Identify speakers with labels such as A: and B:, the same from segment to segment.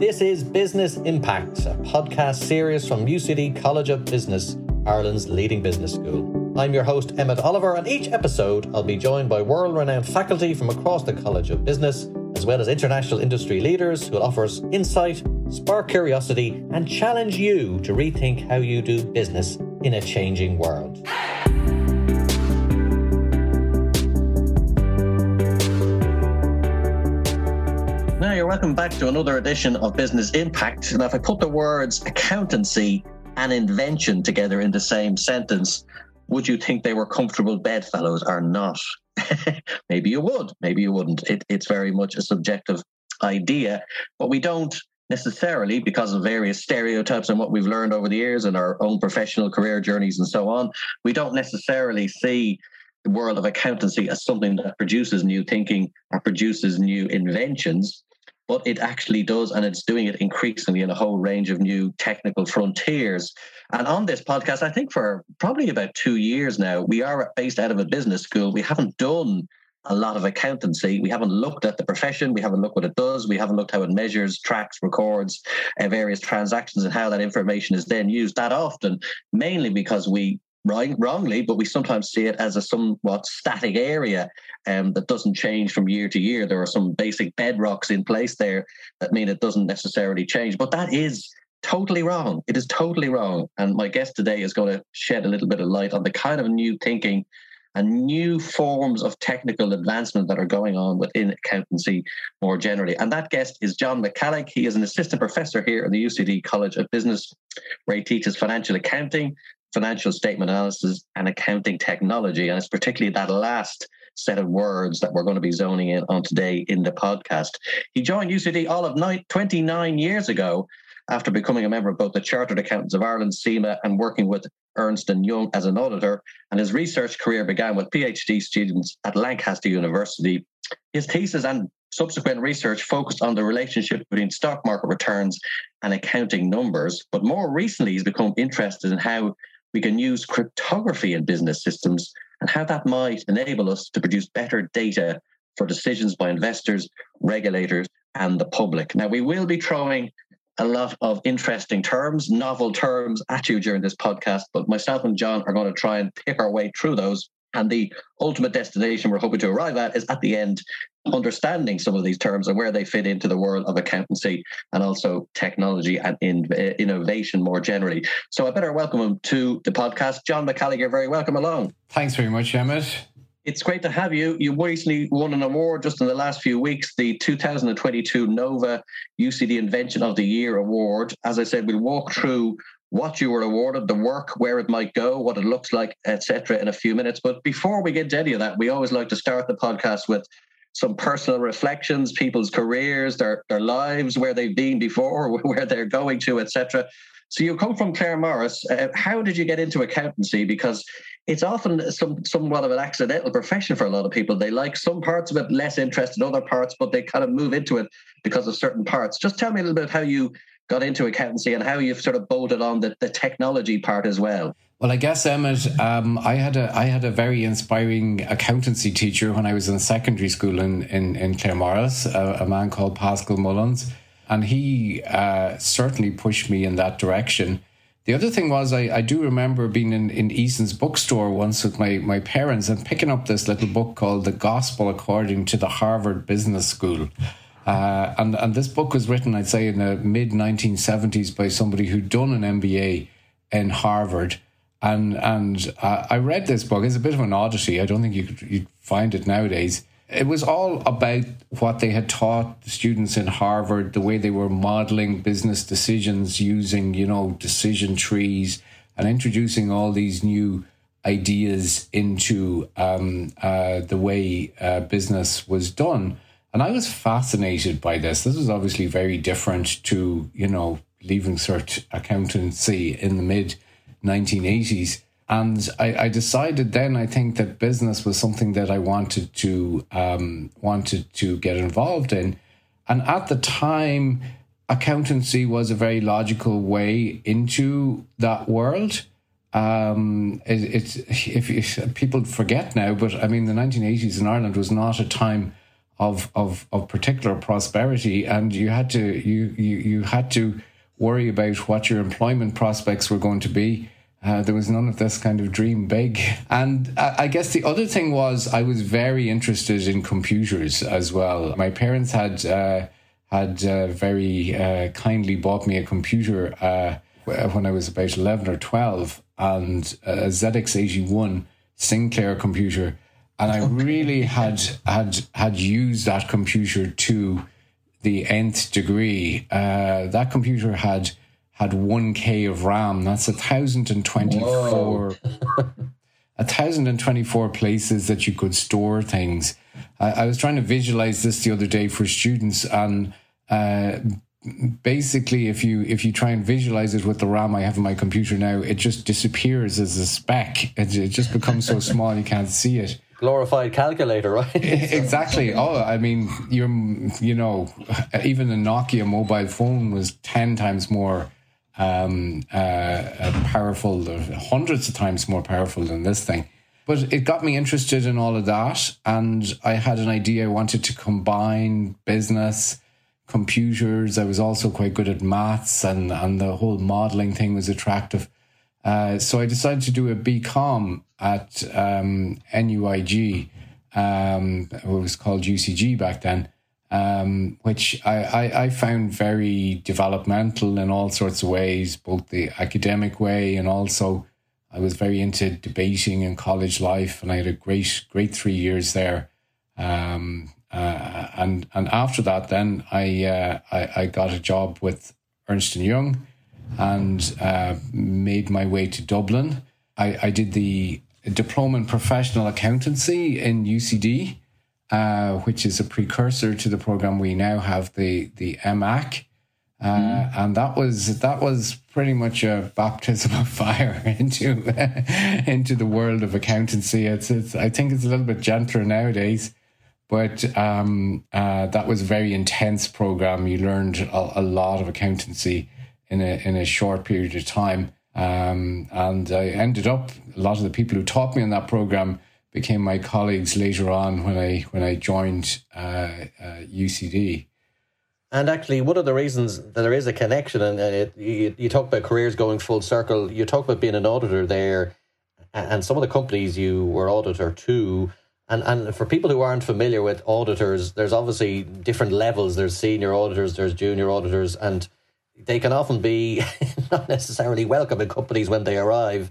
A: This is Business Impact, a podcast series from UCD College of Business, Ireland's leading business school. I'm your host, Emmett Oliver, and each episode I'll be joined by world renowned faculty from across the College of Business, as well as international industry leaders who will offer us insight, spark curiosity, and challenge you to rethink how you do business in a changing world. Welcome back to another edition of Business Impact. Now, if I put the words accountancy and invention together in the same sentence, would you think they were comfortable bedfellows or not? maybe you would, maybe you wouldn't. It, it's very much a subjective idea, but we don't necessarily, because of various stereotypes and what we've learned over the years and our own professional career journeys and so on, we don't necessarily see the world of accountancy as something that produces new thinking or produces new inventions but it actually does, and it's doing it increasingly in a whole range of new technical frontiers. And on this podcast, I think for probably about two years now, we are based out of a business school. We haven't done a lot of accountancy. We haven't looked at the profession. We haven't looked what it does. We haven't looked how it measures, tracks, records uh, various transactions and how that information is then used that often, mainly because we wrong, wrongly, but we sometimes see it as a somewhat static area um, that doesn't change from year to year. There are some basic bedrocks in place there that mean it doesn't necessarily change. But that is totally wrong. It is totally wrong. And my guest today is going to shed a little bit of light on the kind of new thinking and new forms of technical advancement that are going on within accountancy more generally. And that guest is John McCallig. He is an assistant professor here at the UCD College of Business, where he teaches financial accounting, financial statement analysis, and accounting technology. And it's particularly that last set of words that we're going to be zoning in on today in the podcast. He joined UCD all of 29 years ago after becoming a member of both the Chartered Accountants of Ireland, CIMA, and working with Ernst & Young as an auditor. And his research career began with PhD students at Lancaster University. His thesis and subsequent research focused on the relationship between stock market returns and accounting numbers. But more recently, he's become interested in how we can use cryptography in business systems and how that might enable us to produce better data for decisions by investors, regulators, and the public. Now, we will be throwing a lot of interesting terms, novel terms at you during this podcast, but myself and John are going to try and pick our way through those. And the ultimate destination we're hoping to arrive at is at the end understanding some of these terms and where they fit into the world of accountancy and also technology and in, uh, innovation more generally. So I better welcome him to the podcast. John McCallig, you're very welcome along.
B: Thanks very much, Emmett.
A: It's great to have you. You recently won an award just in the last few weeks, the 2022 NOVA UCD Invention of the Year Award. As I said, we'll walk through what you were awarded, the work, where it might go, what it looks like, etc., in a few minutes. But before we get to any of that, we always like to start the podcast with some personal reflections, people's careers, their their lives, where they've been before, where they're going to, etc. So you come from Claremorris. Uh, how did you get into accountancy? Because it's often some somewhat of an accidental profession for a lot of people. They like some parts of it, less interest in other parts, but they kind of move into it because of certain parts. Just tell me a little bit how you got into accountancy and how you've sort of bolted on the, the technology part as well.
B: Well, I guess Emmett, um, I had a I had a very inspiring accountancy teacher when I was in secondary school in in, in Claremorris, a, a man called Pascal Mullins, and he uh, certainly pushed me in that direction. The other thing was I, I do remember being in, in Eason's bookstore once with my, my parents and picking up this little book called The Gospel According to the Harvard Business School. Uh, and, and this book was written, I'd say, in the mid 1970s by somebody who'd done an MBA in Harvard and and uh, I read this book. It's a bit of an oddity. I don't think you could you'd find it nowadays. It was all about what they had taught the students in Harvard, the way they were modeling business decisions using, you know, decision trees and introducing all these new ideas into um, uh, the way uh, business was done. And I was fascinated by this. This was obviously very different to, you know, leaving cert accountancy in the mid 1980s. And I, I, decided then, I think that business was something that I wanted to um, wanted to get involved in. And at the time, accountancy was a very logical way into that world. Um, it, it's if, if people forget now, but I mean, the 1980s in Ireland was not a time of of of particular prosperity, and you had to you you you had to worry about what your employment prospects were going to be. Uh, there was none of this kind of dream big. And I, I, guess the other thing was I was very interested in computers as well. My parents had uh, had uh, very uh, kindly bought me a computer uh, when I was about eleven or twelve, and a ZX81 Sinclair computer, and I really had had had used that computer to the nth degree. Uh, that computer had had 1k of RAM. That's a thousand and twenty four. a thousand and twenty four places that you could store things. I, I, was trying to visualize this the other day for students, and uh, basically, if you if you try and visualize it with the RAM I have in my computer now, it just disappears as a speck. It, it just becomes so small you can't see it
C: glorified calculator, right?
B: exactly. Oh, I mean, you're, you know, even a Nokia mobile phone was 10 times more um, uh, uh powerful, hundreds of times more powerful than this thing. But it got me interested in all of that. And I had an idea I wanted to combine business, computers. I was also quite good at maths, and, and the whole modeling thing was attractive. Uh, so I decided to do a BCom at um, NUIG, um, it was called UCG back then, um, which I, I, I, found very developmental in all sorts of ways, both the academic way and also I was very into debating in college life, and I had a great great three years there. Um, uh, and and after that, then I, uh, I I got a job with Ernst and Young and uh, made my way to Dublin. I, I did the diploma in professional accountancy in UCD, uh, which is a precursor to the program we now have, the the MAC. Uh, mm. And that was that was pretty much a baptism of fire into into the world of accountancy. It's, it's I think it's a little bit gentler nowadays, but um, uh, that was a very intense program. You learned a, a lot of accountancy in a in a short period of time. Um, and I ended up a lot of the people who taught me in that program became my colleagues later on when I when I joined uh, uh, UCD.
C: And actually, one of the reasons that there is a connection, and it, you, you talk about careers going full circle, you talk about being an auditor there, and some of the companies you were auditor to. And, and for people who aren't familiar with auditors, there's obviously different levels. There's senior auditors, there's junior auditors, and they can often be not necessarily welcome in companies when they arrive.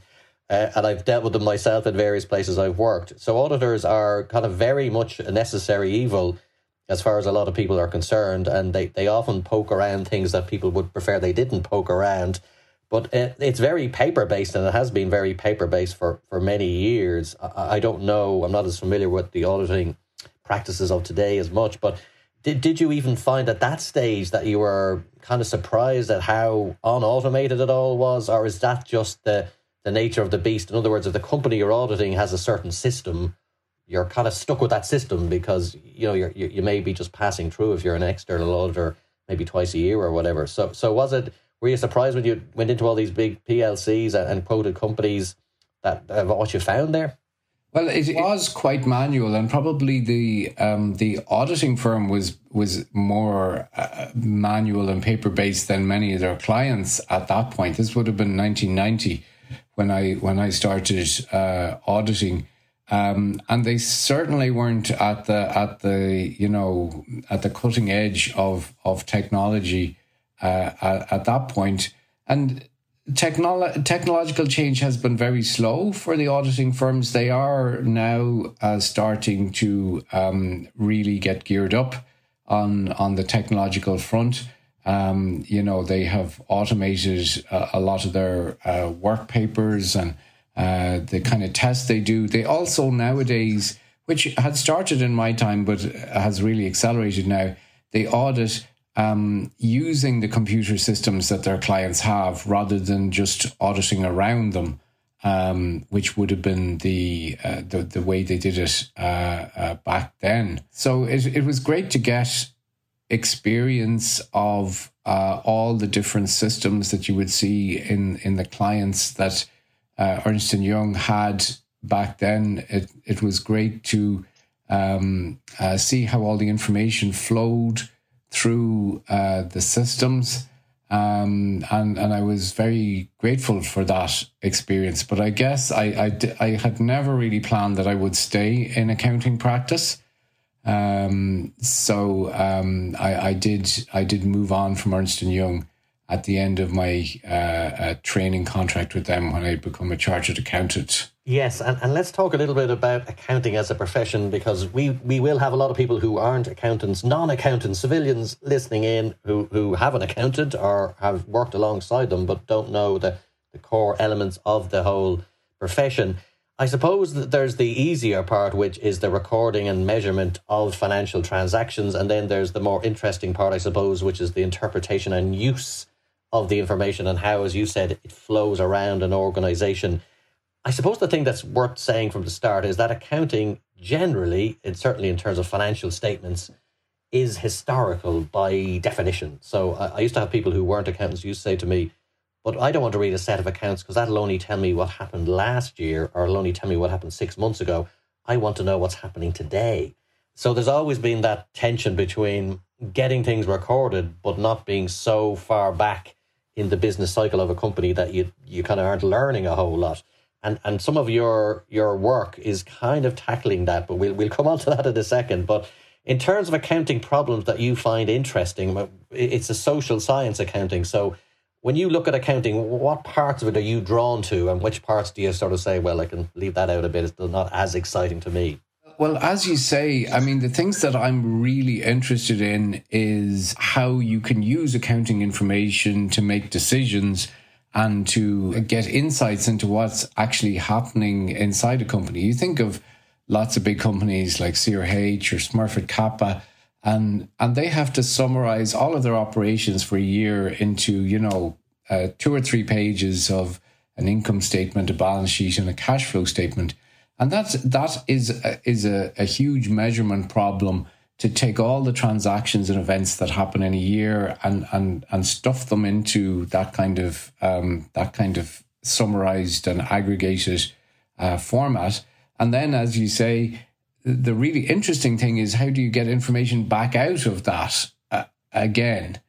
C: Uh, and I've dealt with them myself in various places I've worked. So auditors are kind of very much a necessary evil as far as a lot of people are concerned, and they, they often poke around things that people would prefer they didn't poke around. But it, it's very paper based, and it has been very paper based for, for many years. I, I don't know, I'm not as familiar with the auditing practices of today as much, but did, did you even find at that stage that you were kind of surprised at how unautomated it all was, or is that just the the nature of the beast? In other words, if the company you're auditing has a certain system, you're kind of stuck with that system because you know you you may be just passing through if you're an external auditor maybe twice a year or whatever. So so was it? Were you surprised when you went into all these big PLCs and, and quoted companies that uh, what you found there?
B: Well, it was quite manual, and probably the um, the auditing firm was was more uh, manual and paper based than many of their clients at that point. This would have been 1990 when I when I started uh, auditing, um, and they certainly weren't at the at the you know at the cutting edge of of technology uh, at, at that point. And Technolo- technological change has been very slow for the auditing firms. They are now uh, starting to um, really get geared up on on the technological front. Um, you know, they have automated a, a lot of their uh, work papers and uh, the kind of tests they do. They also nowadays, which had started in my time but has really accelerated now, they audit um, using the computer systems that their clients have rather than just auditing around them, um, which would have been the, uh, the, the way they did it uh, uh, back then. So it it was great to get experience of uh, all the different systems that you would see in in the clients that uh, Ernst and Young had back then. It it was great to um, uh, see how all the information flowed through uh, the systems. Um, and and I was very grateful for that experience. But I guess I, I, I had never really planned that I would stay in accounting practice. Um, so um, I, I did I did move on from Ernst and Young at the end of my uh, uh, training contract with them when I become a chartered accountant.
C: Yes, and, and let's talk a little bit about accounting as a profession because we, we will have a lot of people who aren't accountants, non accountants, civilians listening in who, who have an accountant or have worked alongside them but don't know the, the core elements of the whole profession. I suppose that there's the easier part, which is the recording and measurement of financial transactions. And then there's the more interesting part, I suppose, which is the interpretation and use of the information and how, as you said, it flows around an organization. I suppose the thing that's worth saying from the start is that accounting generally, and certainly in terms of financial statements, is historical by definition. So I, I used to have people who weren't accountants used to say to me, but I don't want to read a set of accounts because that'll only tell me what happened last year or it'll only tell me what happened six months ago. I want to know what's happening today. So there's always been that tension between getting things recorded, but not being so far back in the business cycle of a company that you you kind of aren't learning a whole lot. And and some of your your work is kind of tackling that, but we'll we'll come on to that in a second. But in terms of accounting problems that you find interesting, it's a social science accounting. So when you look at accounting, what parts of it are you drawn to, and which parts do you sort of say, well, I can leave that out a bit; it's not as exciting to me.
B: Well, as you say, I mean, the things that I'm really interested in is how you can use accounting information to make decisions and to get insights into what's actually happening inside a company. You think of lots of big companies like CRH or Smurfit Kappa, and and they have to summarize all of their operations for a year into you know uh, two or three pages of an income statement, a balance sheet, and a cash flow statement. And that's, that is, a, is a, a huge measurement problem to take all the transactions and events that happen in a year and, and, and stuff them into that kind of, um, that kind of summarized and aggregated uh, format. And then, as you say, the really interesting thing is how do you get information back out of that uh, again?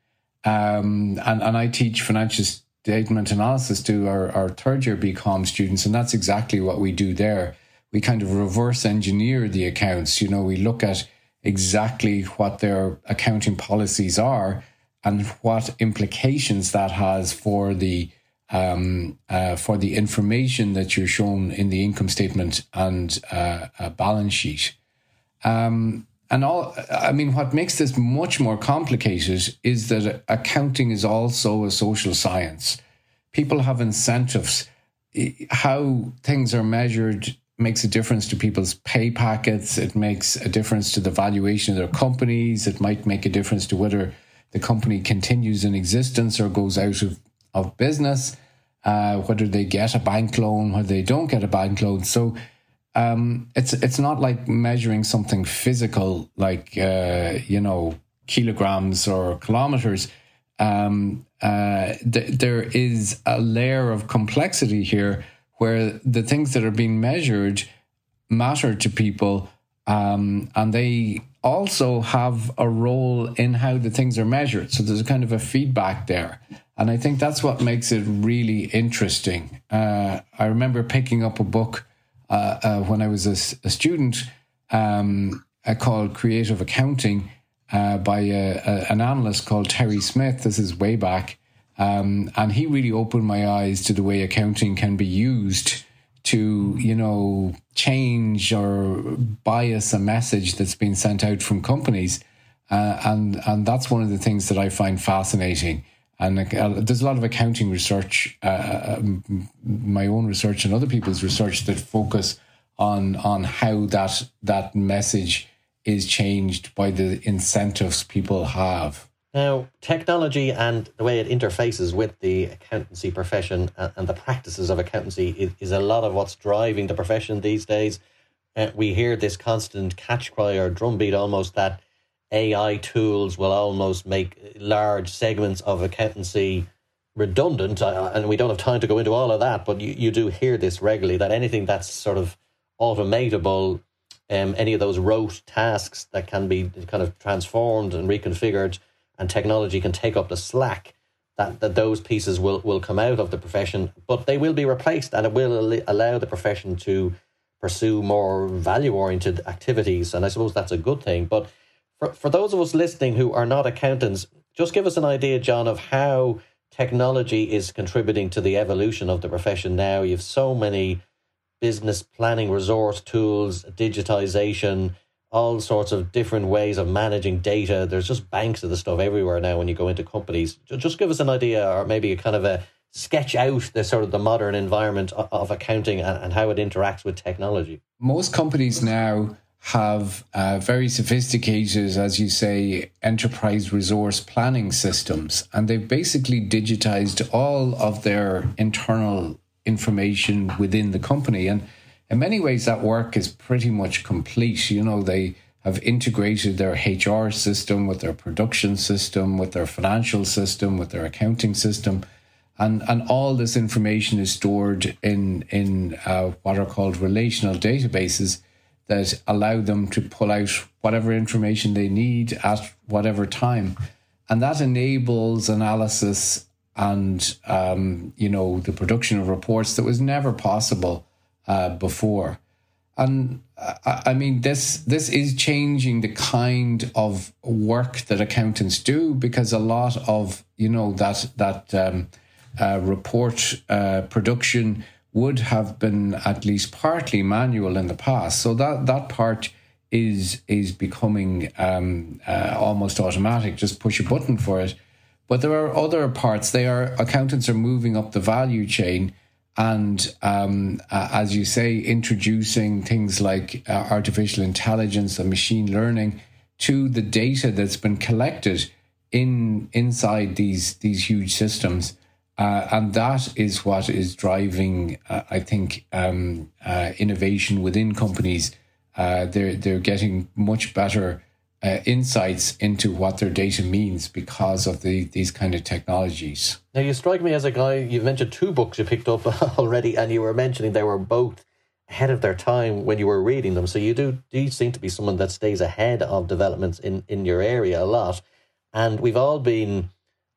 B: Um, and, and I teach financial statement analysis to our, our third year BCom students, and that's exactly what we do there we kind of reverse engineer the accounts. You know, we look at exactly what their accounting policies are and what implications that has for the um, uh, for the information that you're shown in the income statement and uh, balance sheet. Um, and all, I mean, what makes this much more complicated is that accounting is also a social science. People have incentives. How things are measured makes a difference to people's pay packets. It makes a difference to the valuation of their companies. It might make a difference to whether the company continues in existence or goes out of, of business, uh, whether they get a bank loan, whether they don't get a bank loan. So um, it's it's not like measuring something physical, like uh, you know kilograms or kilometers. Um, uh, th- there is a layer of complexity here where the things that are being measured matter to people um, and they also have a role in how the things are measured. So there's a kind of a feedback there. And I think that's what makes it really interesting. Uh, I remember picking up a book uh, uh, when I was a, a student um, uh, called Creative Accounting uh, by a, a, an analyst called Terry Smith. This is way back. Um, and he really opened my eyes to the way accounting can be used to, you know, change or bias a message that's been sent out from companies. Uh, and and that's one of the things that I find fascinating. And uh, there's a lot of accounting research, uh, um, my own research and other people's research that focus on on how that that message is changed by the incentives people have.
C: Now, technology and the way it interfaces with the accountancy profession and the practices of accountancy is, a lot of what's driving the profession these days. Uh, we hear this constant catch cry or drumbeat almost that AI tools will almost make large segments of accountancy redundant. Uh, and we don't have time to go into all of that, but you, you do hear this regularly that anything that's sort of automatable um, any of those rote tasks that can be kind of transformed and reconfigured, and technology can take up the slack. That, that those pieces will, will come out of the profession, but they will be replaced, and it will allow the profession to pursue more value oriented activities. And I suppose that's a good thing. But for, for those of us listening who are not accountants, just give us an idea, John, of how technology is contributing to the evolution of the profession now. You have so many business planning resource tools, digitization, all sorts of different ways of managing data. There's just banks of the stuff everywhere now when you go into companies. Just give us an idea or maybe a kind of a sketch out the sort of the modern environment of accounting and, how it interacts with technology.
B: Most companies now have uh, very sophisticated, as you say, enterprise resource planning systems, and they've basically digitized all of their internal information within the company. And in many ways, that work is pretty much complete. You know, they have integrated their HR system with their production system, with their financial system, with their accounting system. And, and all this information is stored in, in uh, what are called relational databases that allow them to pull out whatever information they need at whatever time. And that enables analysis and, um, you know, the production of reports that was never possible uh, before. And uh, I mean, this this is changing the kind of work that accountants do because a lot of you know that that um, uh, report uh, production would have been at least partly manual in the past. So that that part is is becoming um, uh, almost automatic. Just push a button for it. But there are other parts. They are accountants are moving up the value chain, and um, uh, as you say, introducing things like uh, artificial intelligence and machine learning to the data that's been collected in inside these these huge systems. Uh, and that is what is driving, uh, I think, um, uh, innovation within companies. Uh, they're they're getting much better uh, insights into what their data means because of the these kind of technologies.
C: Now, you strike me as a guy. You've mentioned two books you picked up already, and you were mentioning they were both ahead of their time when you were reading them. So you do do seem to be someone that stays ahead of developments in in your area a lot. And we've all been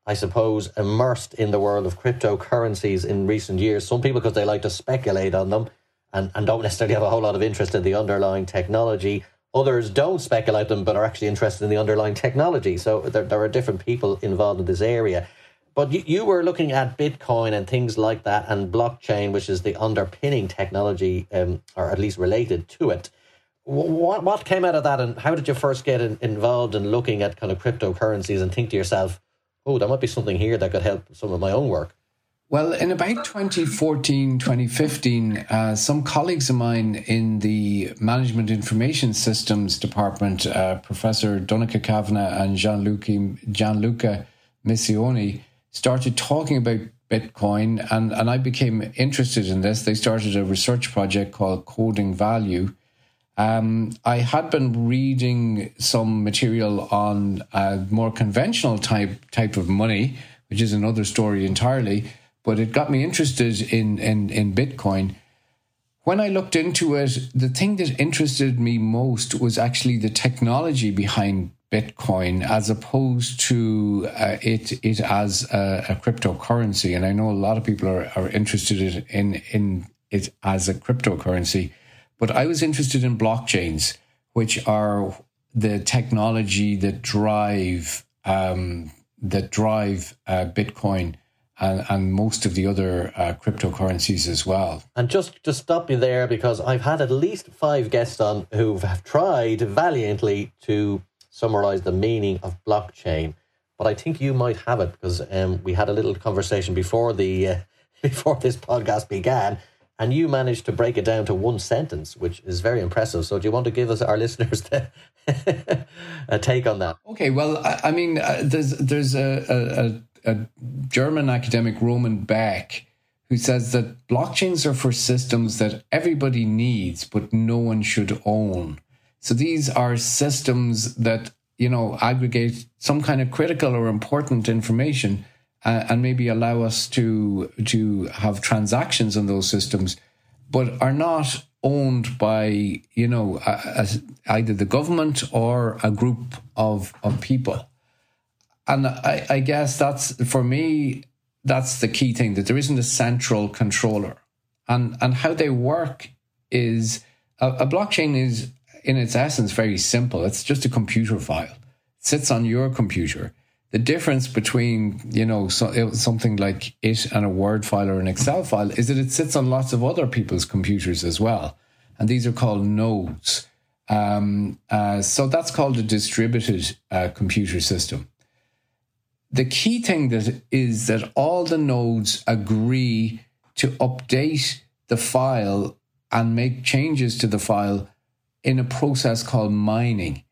C: I suppose, immersed in the world of cryptocurrencies in recent years. Some people, because they like to speculate on them and, and don't necessarily have a whole lot of interest in the underlying technology. Others don't speculate them, but are actually interested in the underlying technology. So there, there are different people involved in this area. But you, you were looking at Bitcoin and things like that, and blockchain, which is the underpinning technology, um, or at least related to it. What what came out of that, and how did you first get in, involved in looking at kind of cryptocurrencies and think to yourself, oh, there might be something here that could help some of my own work?
B: Well, in about 2014, 2015, uh, some colleagues of mine in the Management Information Systems Department, uh, Professor Donncha Kavanagh and Gianluca, Gianluca Miscione, started talking about Bitcoin, and, and I became interested in this. They started a research project called Coding Value, um, I had been reading some material on a more conventional type type of money, which is another story entirely. But it got me interested in in, in Bitcoin. When I looked into it, the thing that interested me most was actually the technology behind Bitcoin, as opposed to uh, it it as a, a, cryptocurrency. And I know a lot of people are, are interested in in it as a cryptocurrency. But I was interested in blockchains, which are the technology that drive um, that drive uh, Bitcoin and, and most of the other uh, cryptocurrencies as well.
C: And just to stop you there, because I've had at least five guests on who have tried valiantly to summarize the meaning of blockchain, but I think you might have it because um, we had a little conversation before the uh, before this podcast began and you managed to break it down to one sentence, which is very impressive. So, do you want to give us our listeners the, a take on that?
B: Okay, well, I, I mean, uh, there's there's a, a, a German academic Roman Beck who says that blockchains are for systems that everybody needs, but no one should own. So these are systems that you know aggregate some kind of critical or important information uh, and maybe allow us to to have transactions on those systems, but are not owned by you know a, a, either the government or a group of of people and I, I guess that's for me that's the key thing that there isn't a central controller. And and how they work is a, a blockchain is in its essence very simple. It's just a computer file. It sits on your computer. The difference between you know so, something like it and a word file or an excel file is that it sits on lots of other people's computers as well. And these are called nodes. Um, uh, so that's called a distributed uh, computer system the key thing that is that all the nodes agree to update the file and make changes to the file in a process called mining.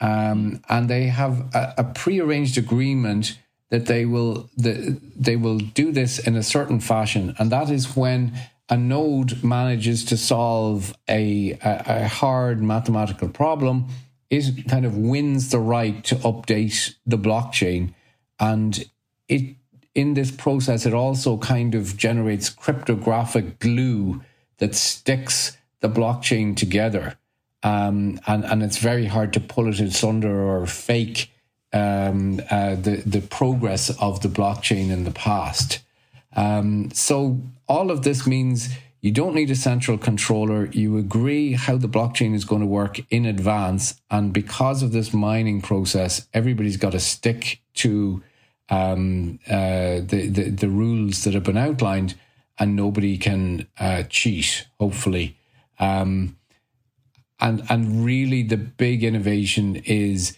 B: Um, and they have a, a prearranged agreement that they will the, they will do this in a certain fashion, and that is when a node manages to solve a, a, a hard mathematical problem, it kind of wins the right to update the blockchain and it in this process it also kind of generates cryptographic glue that sticks the blockchain together um, and and it's very hard to pull it asunder or fake um, uh, the the progress of the blockchain in the past. Um, so all of this means you don't need a central controller. You agree how the blockchain is going to work in advance, and because of this mining process, everybody's got to stick to um, uh, the, the, the rules that have been outlined, and nobody can uh, cheat. Hopefully, um, and and really the big innovation is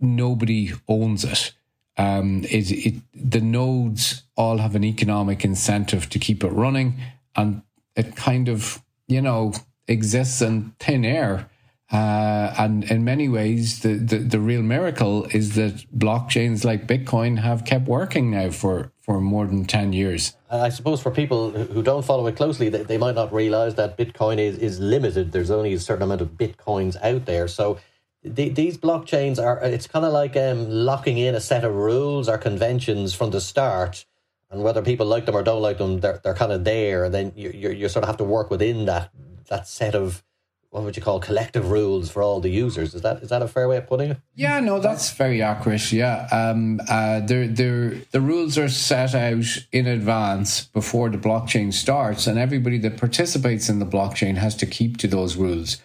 B: nobody owns it. Um, it, it the nodes all have an economic incentive to keep it running, and it kind of you know exists in thin air uh, and in many ways, the, the, the, real miracle is that blockchains like Bitcoin have kept working now for, for more than 10 years.
C: I suppose for people who don't follow it closely, they, they might not realize that Bitcoin is, is limited. There's only a certain amount of Bitcoins out there. So the, these blockchains are, it's kind of like um, locking in a set of rules or conventions from the start. And whether people like them or don't like them, they're, they're kind of there. And then you, you, you sort of have to work within that, that set of what would you call collective rules for all the users? Is that is that a fair way of putting it?
B: Yeah, no, that's very accurate. Yeah, um, uh, they're, they're, the rules are set out in advance before the blockchain starts, and everybody that participates in the blockchain has to keep to those rules.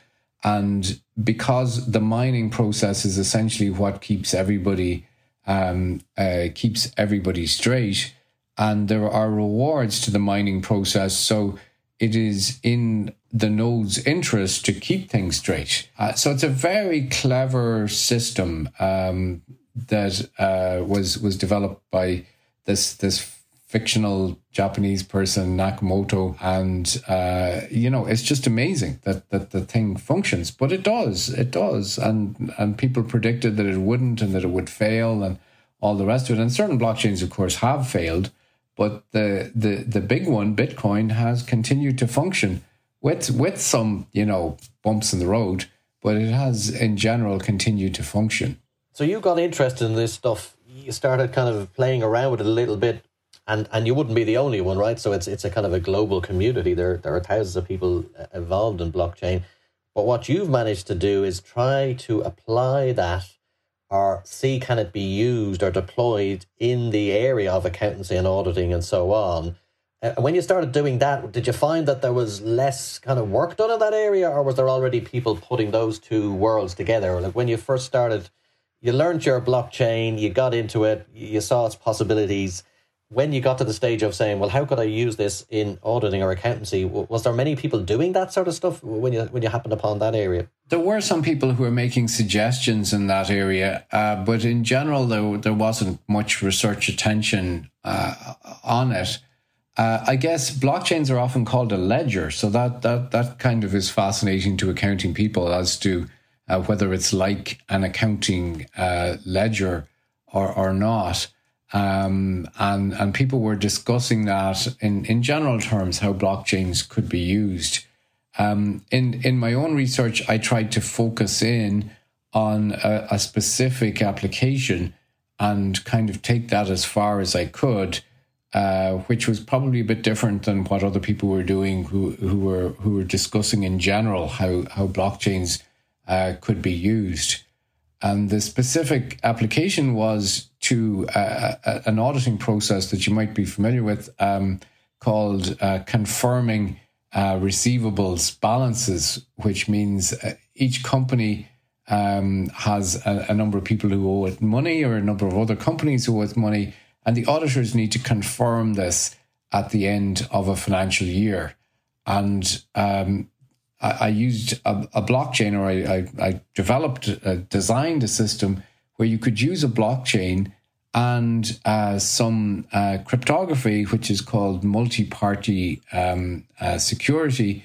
B: And because the mining process is essentially what keeps everybody um, uh, keeps everybody straight, and there are rewards to the mining process, so it is in the node's interest to keep things straight. Uh, so it's a very clever system um, that uh, was was developed by this this fictional Japanese person Nakamoto, and uh, you know it's just amazing that that the thing functions. But it does, it does, and and people predicted that it wouldn't and that it would fail and all the rest of it. And certain blockchains, of course, have failed. But the, the, the big one, Bitcoin, has continued to function with with some you know bumps in the road, but it has in general continued to function.
C: So you got interested in this stuff. You started kind of playing around with it a little bit, and and you wouldn't be the only one, right? So it's it's a kind of a global community. There there are thousands of people uh, involved in blockchain. But what you've managed to do is try to apply that or see can it be used or deployed in the area of accountancy and auditing and so on uh, when you started doing that, did you find that there was less kind of work done in that area, or was there already people putting those two worlds together? Like when you first started, you learned your blockchain, you got into it, you saw its possibilities. When you got to the stage of saying, "Well, how could I use this in auditing or accountancy?" Was there many people doing that sort of stuff when you when you happened upon that area?
B: There were some people who were making suggestions in that area, uh, but in general, there there wasn't much research attention uh, on it. Uh, I guess blockchains are often called a ledger, so that that that kind of is fascinating to accounting people as to uh, whether it's like an accounting uh, ledger or or not. Um, and and people were discussing that in in general terms how blockchains could be used. Um, in in my own research, I tried to focus in on a, a specific application and kind of take that as far as I could uh, which was probably a bit different than what other people were doing, who who were who were discussing in general how how blockchains uh, could be used. And the specific application was to uh, an auditing process that you might be familiar with um, called uh, confirming uh, receivables balances, which means uh, each company um, has a, a, number of people who owe it money or a number of other companies who owe it money. And the auditors need to confirm this at the end of a financial year. And um, I, I, used a, a, blockchain, or I, I, I developed, uh, designed a system where you could use a blockchain and uh, some uh, cryptography, which is called multi party um, uh, security,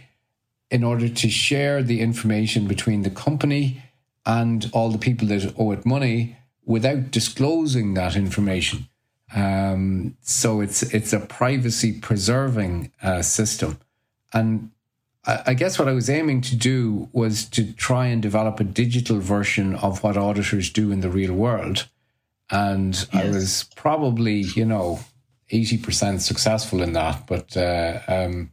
B: in order to share the information between the company and all the people that owe it money without disclosing that information. Um, so it's it's a privacy preserving uh, system, and I, I guess what I was aiming to do was to try and develop a digital version of what auditors do in the real world, and yes. I was probably you know eighty percent successful in that, but uh, um,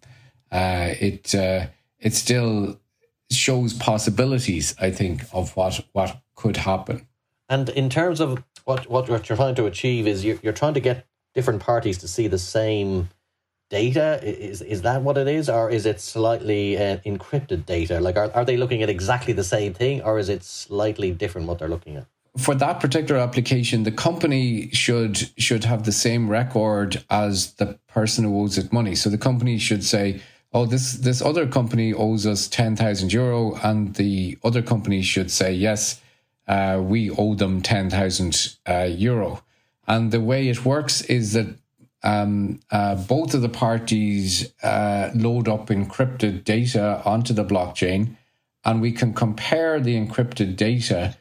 B: uh, it uh, it still shows possibilities. I think of what what could happen.
C: And in terms of what what you're trying to achieve is you're, you're trying to get different parties to see the same data is is that what it is or is it slightly uh, encrypted data like are, are they looking at exactly the same thing or is it slightly different what they're looking at
B: for that particular application the company should should have the same record as the person who owes it money so the company should say oh this this other company owes us 10,000 euro and the other company should say yes uh, we owe them 10,000 uh, euro. And the way it works is that um, uh, both of the parties uh, load up encrypted data onto the blockchain, and we can compare the encrypted data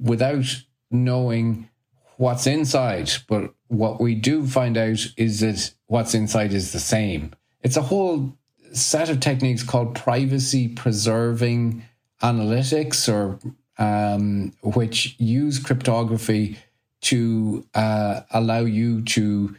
B: without knowing what's inside. But what we do find out is that what's inside is the same. It's a whole set of techniques called privacy preserving analytics or um, which use cryptography to uh, allow you to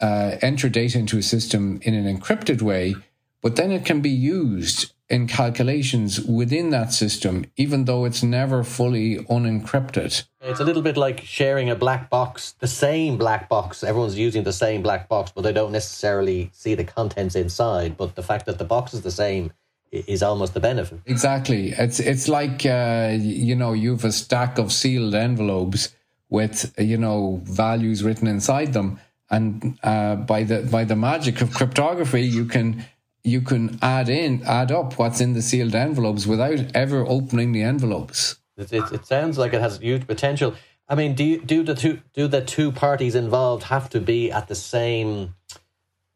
B: uh, enter data into a system in an encrypted way, but then it can be used in calculations within that system, even though it's never fully unencrypted.
C: It's a little bit like sharing a black box, the same black box. Everyone's using the same black box, but they don't necessarily see the contents inside. But the fact that the box is the same is almost the benefit.
B: Exactly. It's it's like uh, you know you've a stack of sealed envelopes with you know values written inside them, and uh, by the by the magic of cryptography, you can you can add in add up what's in the sealed envelopes without ever opening the envelopes.
C: It, it, it sounds like it has huge potential. I mean, do you, do the two do the two parties involved have to be at the same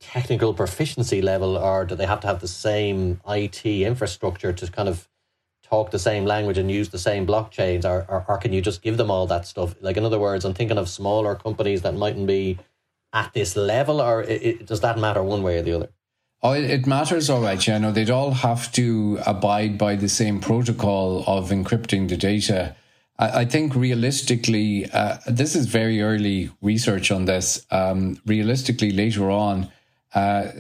C: technical proficiency level, or do they have to have the same IT infrastructure to kind of talk the same language and use the same blockchains, or, or, or can you just give them all that stuff? Like, in other words, I'm thinking of smaller companies that mightn't be at this level, or it, does that matter one way or the other?
B: Oh, it matters, all right. Yeah, no, they'd all have to abide by the same protocol of encrypting the data. I, I think realistically, uh, this is very early research on this. Um, realistically, later on, uh,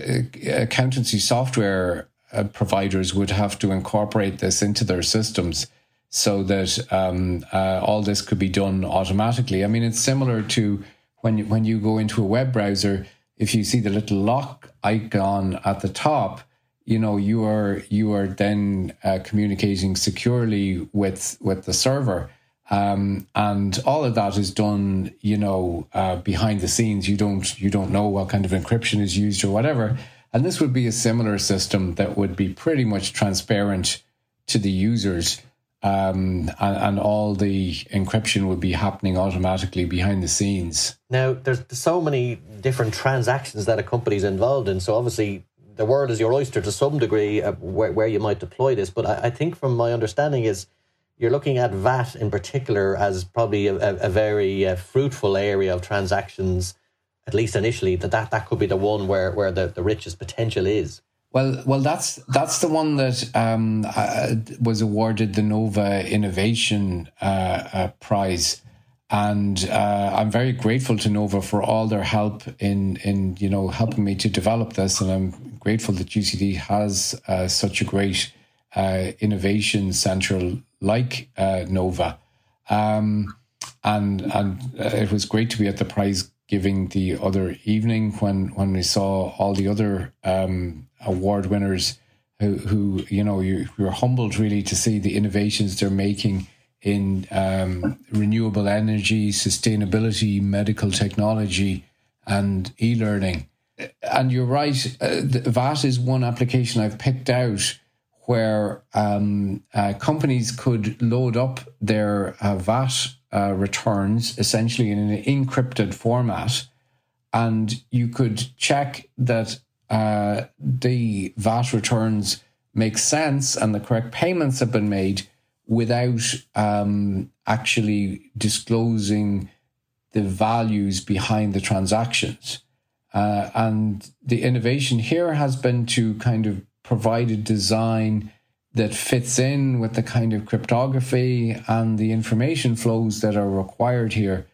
B: accountancy software uh, providers would have to incorporate this into their systems so that um, uh, all this could be done automatically. I mean, it's similar to when you, when you go into a web browser. If you see the little lock icon at the top, you know you are you are then uh, communicating securely with with the server. Um, and all of that is done, you know, uh, behind the scenes. You don't you don't know what kind of encryption is used or whatever. And this would be a similar system that would be pretty much transparent to the users, um, and, and, all the encryption would be happening automatically behind the scenes.
C: Now, there's so many different transactions that a company's involved in. So obviously, the world is your oyster to some degree uh, where, where you might deploy this. But I, I think, from my understanding, is you're looking at VAT in particular as probably a, a very uh, fruitful area of transactions, at least initially. That that, that could be the one where, where the, the richest potential is.
B: Well, well, that's that's the one that um, uh, was awarded the Nova Innovation uh, uh Prize, and uh, I'm very grateful to Nova for all their help in in you know helping me to develop this, and I'm grateful that UCD has uh, such a great uh, innovation center like Nova, um, and and it was great to be at the prize giving the other evening when when we saw all the other um, award winners who who you know you, you're humbled really to see the innovations they're making in um, renewable energy, sustainability, medical technology, and e learning. And you're right, uh, VAT is one application I've picked out where um, uh, companies could load up their uh, VAT uh, returns essentially in an encrypted format, and you could check that uh, the VAT returns make sense and the correct payments have been made without um, actually disclosing the values behind the transactions. Uh, and the innovation here has been to kind of provide a design that fits in with the kind of cryptography and the information flows that are required here.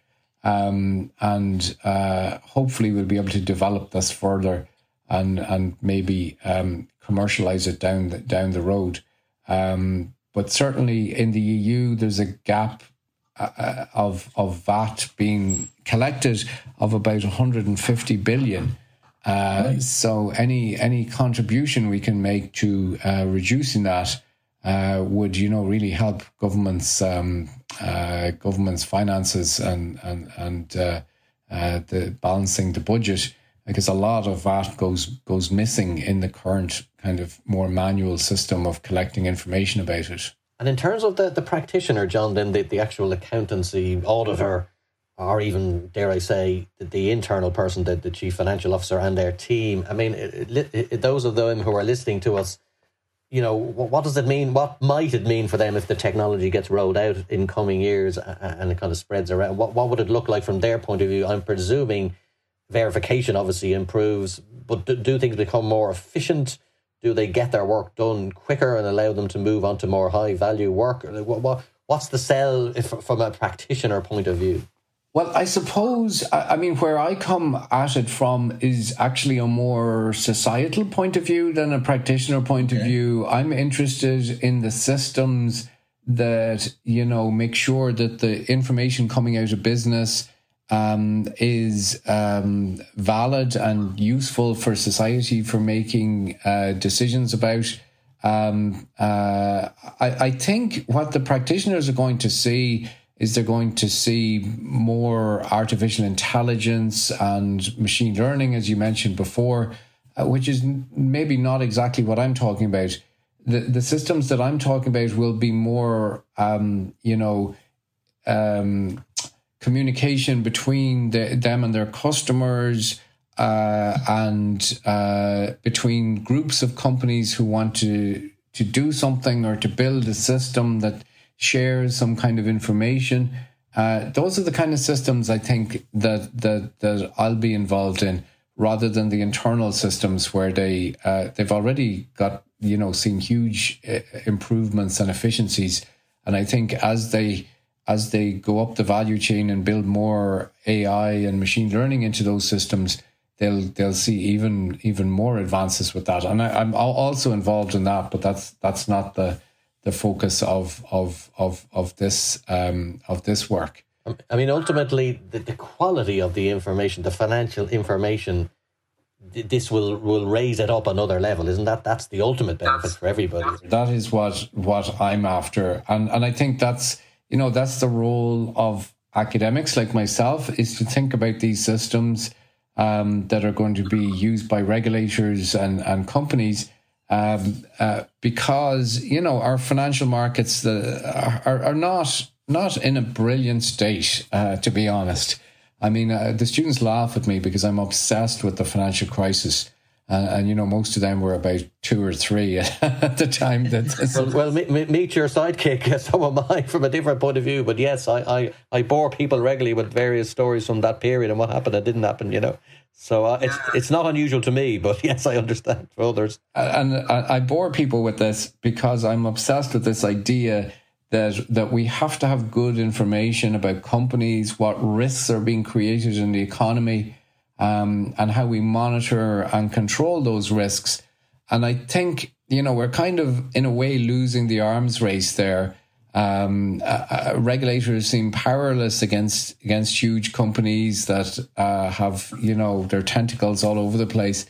B: Um, and uh, hopefully, we'll be able to develop this further and and maybe um, commercialize it down the, down the road. Um, but certainly in the EU, there's a gap uh, uh of of VAT being collected of about 150 billion. Uh, right. So any any contribution we can make to uh, reducing that uh, would you know really help governments um, uh, governments finances and and and uh, the balancing the budget because a lot of that goes goes missing in the current kind of more manual system of collecting information about it.
C: And in terms of the, the practitioner, John, then the, the actual accountancy auditor, or even dare I say the, the internal person, the, the chief financial officer and their team. I mean, it, it, those of them who are listening to us, you know, what, does it mean? What might it mean for them if the technology gets rolled out in coming years and it kind of spreads around? What what would it look like from their point of view? I'm presuming verification obviously improves, but do, do things become more efficient? Do they get their work done quicker and allow them to move on to more high value work? What, what, what's the sell if, from a practitioner point of view?
B: Well, I suppose, I mean, where I come at it from is actually a more societal point of view than a practitioner point okay. of view. I'm interested in the systems that, you know, make sure that the information coming out of business um, is um, valid and useful for society for making uh, decisions about. Um, uh, I, I, think what the practitioners are going to see is they're going to see more artificial intelligence and machine learning, as you mentioned before, uh, which is maybe not exactly what I'm talking about. The, the systems that I'm talking about will be more, um, you know, um, communication between the, them and their customers uh, and uh, between groups of companies who want to to do something or to build a system that shares some kind of information. Uh, those are the kind of systems I think that that that I'll be involved in, rather than the internal systems where they uh, they've already got you know seen huge uh, improvements and efficiencies, and I think as they as they go up the value chain and build more AI and machine learning into those systems, they'll they'll see even even more advances with that. And I, am also involved in that, but that's that's not the the focus of of of of this um, of this work.
C: I mean, ultimately, the, the quality of the information, the financial information, this will will raise it up another level, isn't that? That's the ultimate benefit for everybody.
B: That is what what I'm after, and and I think that's you know, that's the role of academics like myself is to think about these systems um, that are going to be used by regulators and, and companies um, uh, because, you know, our financial markets uh, are, are not not in a brilliant state, uh, to be honest. I mean, uh, the students laugh at me because I'm obsessed with the financial crisis and, and, you know most of them were about two or three at the time. That
C: well, well meet your sidekick. So am I from a different point of view. But yes, I, I, I bore people regularly with various stories from that period and what happened and didn't happen. You know, so uh, it's it's not unusual to me. But yes, I understand for others.
B: And I, I bore people with this because I'm obsessed with this idea that that we have to have good information about companies, what risks are being created in the economy, um, and how we monitor and control those risks. And I think you know we're kind of in a way losing the arms race there. Um, uh, uh, regulators seem powerless against against huge companies that uh, have you know their tentacles all over the place,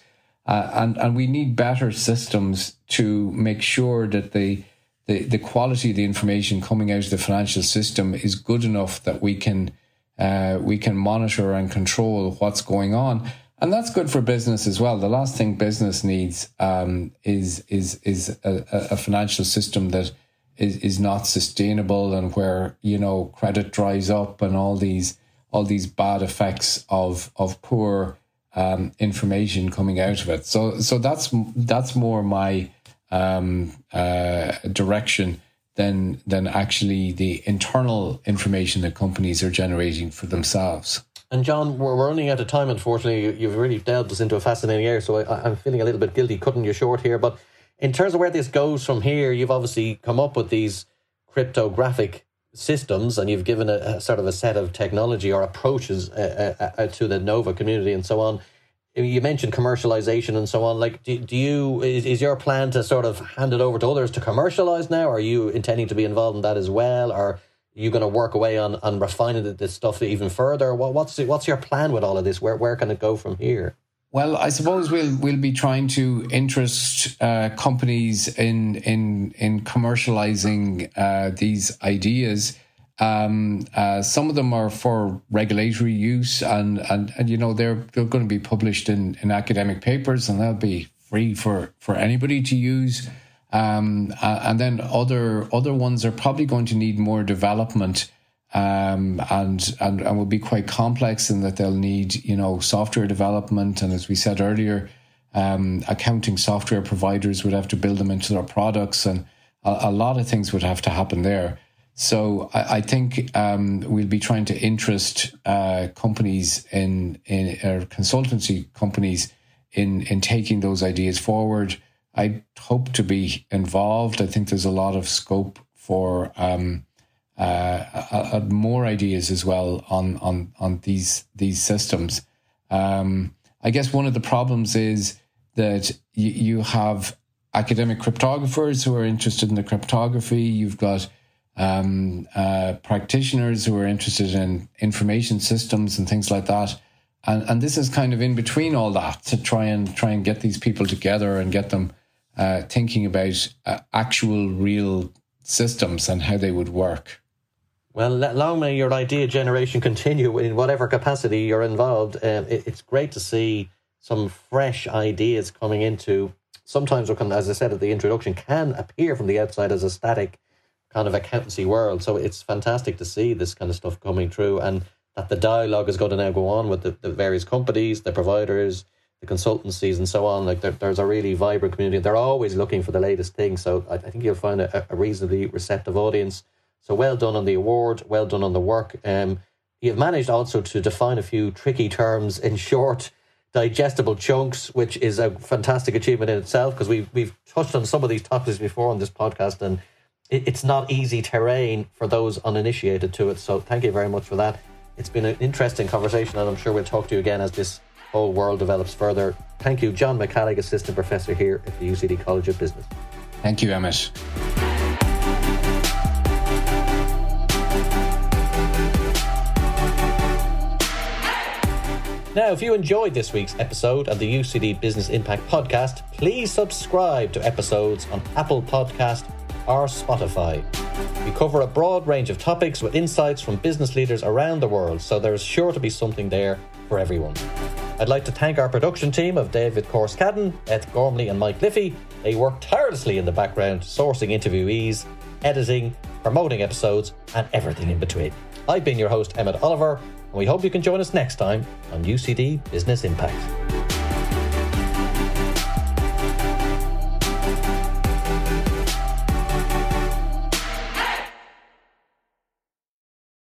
B: uh, and and we need better systems to make sure that the the, the quality of the information coming out of the financial system is good enough that we can uh, we can monitor and control what's going on, and that's good for business as well. The last thing business needs um, is is is a, a, financial system that is is not sustainable and where you know credit dries up and all these all these bad effects of of poor um, information coming out of it. So so that's that's more my um, uh, direction than than actually the internal information that companies are generating for themselves.
C: And John, we're, we're running out of time. Unfortunately, you've really delved us into a fascinating area. So I, I'm feeling a little bit guilty cutting you short here. But in terms of where this goes from here, you've obviously come up with these cryptographic systems, and you've given a, a sort of a set of technology or approaches uh, uh, uh to the Nova community and so on you mentioned commercialization and so on. Like, do, do you is, is your plan to sort of hand it over to others to commercialize now? Are you intending to be involved in that as well? Or are you going to work away on, on refining this stuff even further? What, what's what's your plan with all of this? Where where can it go from here?
B: Well, I suppose we'll we'll be trying to interest uh, companies in in in commercializing uh, these ideas um, uh, some of them are for regulatory use, and, and, and you know they're they're going to be published in, in academic papers, and they'll be free for, for anybody to use. Um, and then other other ones are probably going to need more development, um, and and and will be quite complex in that they'll need you know software development, and as we said earlier, um, accounting software providers would have to build them into their products, and a, a lot of things would have to happen there. So I, I think um, we'll be trying to interest uh, companies in in or consultancy companies in in taking those ideas forward. I hope to be involved. I think there's a lot of scope for um, uh, uh, more ideas as well on on on these these systems. Um, I guess one of the problems is that you, you have academic cryptographers who are interested in the cryptography. You've got um, uh, practitioners who are interested in information systems and things like that. And, and this is kind of in between all that to try and try and get these people together and get them uh, thinking about uh, actual real systems and how they would work.
C: Well, long may your idea generation continue in whatever capacity you're involved. Um, it, it's great to see some fresh ideas coming into. Sometimes, as I said at the introduction, can appear from the outside as a static kind of accountancy world. So it's fantastic to see this kind of stuff coming through and that the dialogue is going to now go on with the, the various companies, the providers, the consultancies, and so on. Like there, there's a really vibrant community. They're always looking for the latest thing. So I, I think you'll find a, a, reasonably receptive audience. So well done on the award, well done on the work. Um, you've managed also to define a few tricky terms in short, digestible chunks, which is a fantastic achievement in itself because we've we've touched on some of these topics before on this podcast and it, it's not easy terrain for those uninitiated to it. So thank you very much for that. It's been an interesting conversation, and I'm sure we'll talk to you again as this whole world develops further. Thank you, John McCallig, Assistant Professor here at the UCD College of Business.
B: Thank you, Emmett.
C: Now, if you enjoyed this week's episode of the UCD Business Impact Podcast, please subscribe to episodes on Apple Podcast or Spotify. We cover a broad range of topics with insights from business leaders around the world, so there is sure to be something there for everyone. I'd like to thank our production team of David Corskadden, Ed Gormley, and Mike Liffey. They work tirelessly in the background, sourcing interviewees, editing, promoting episodes, and everything in between. I've been your host, Emmett Oliver, and we hope you can join us next time on UCD Business Impact.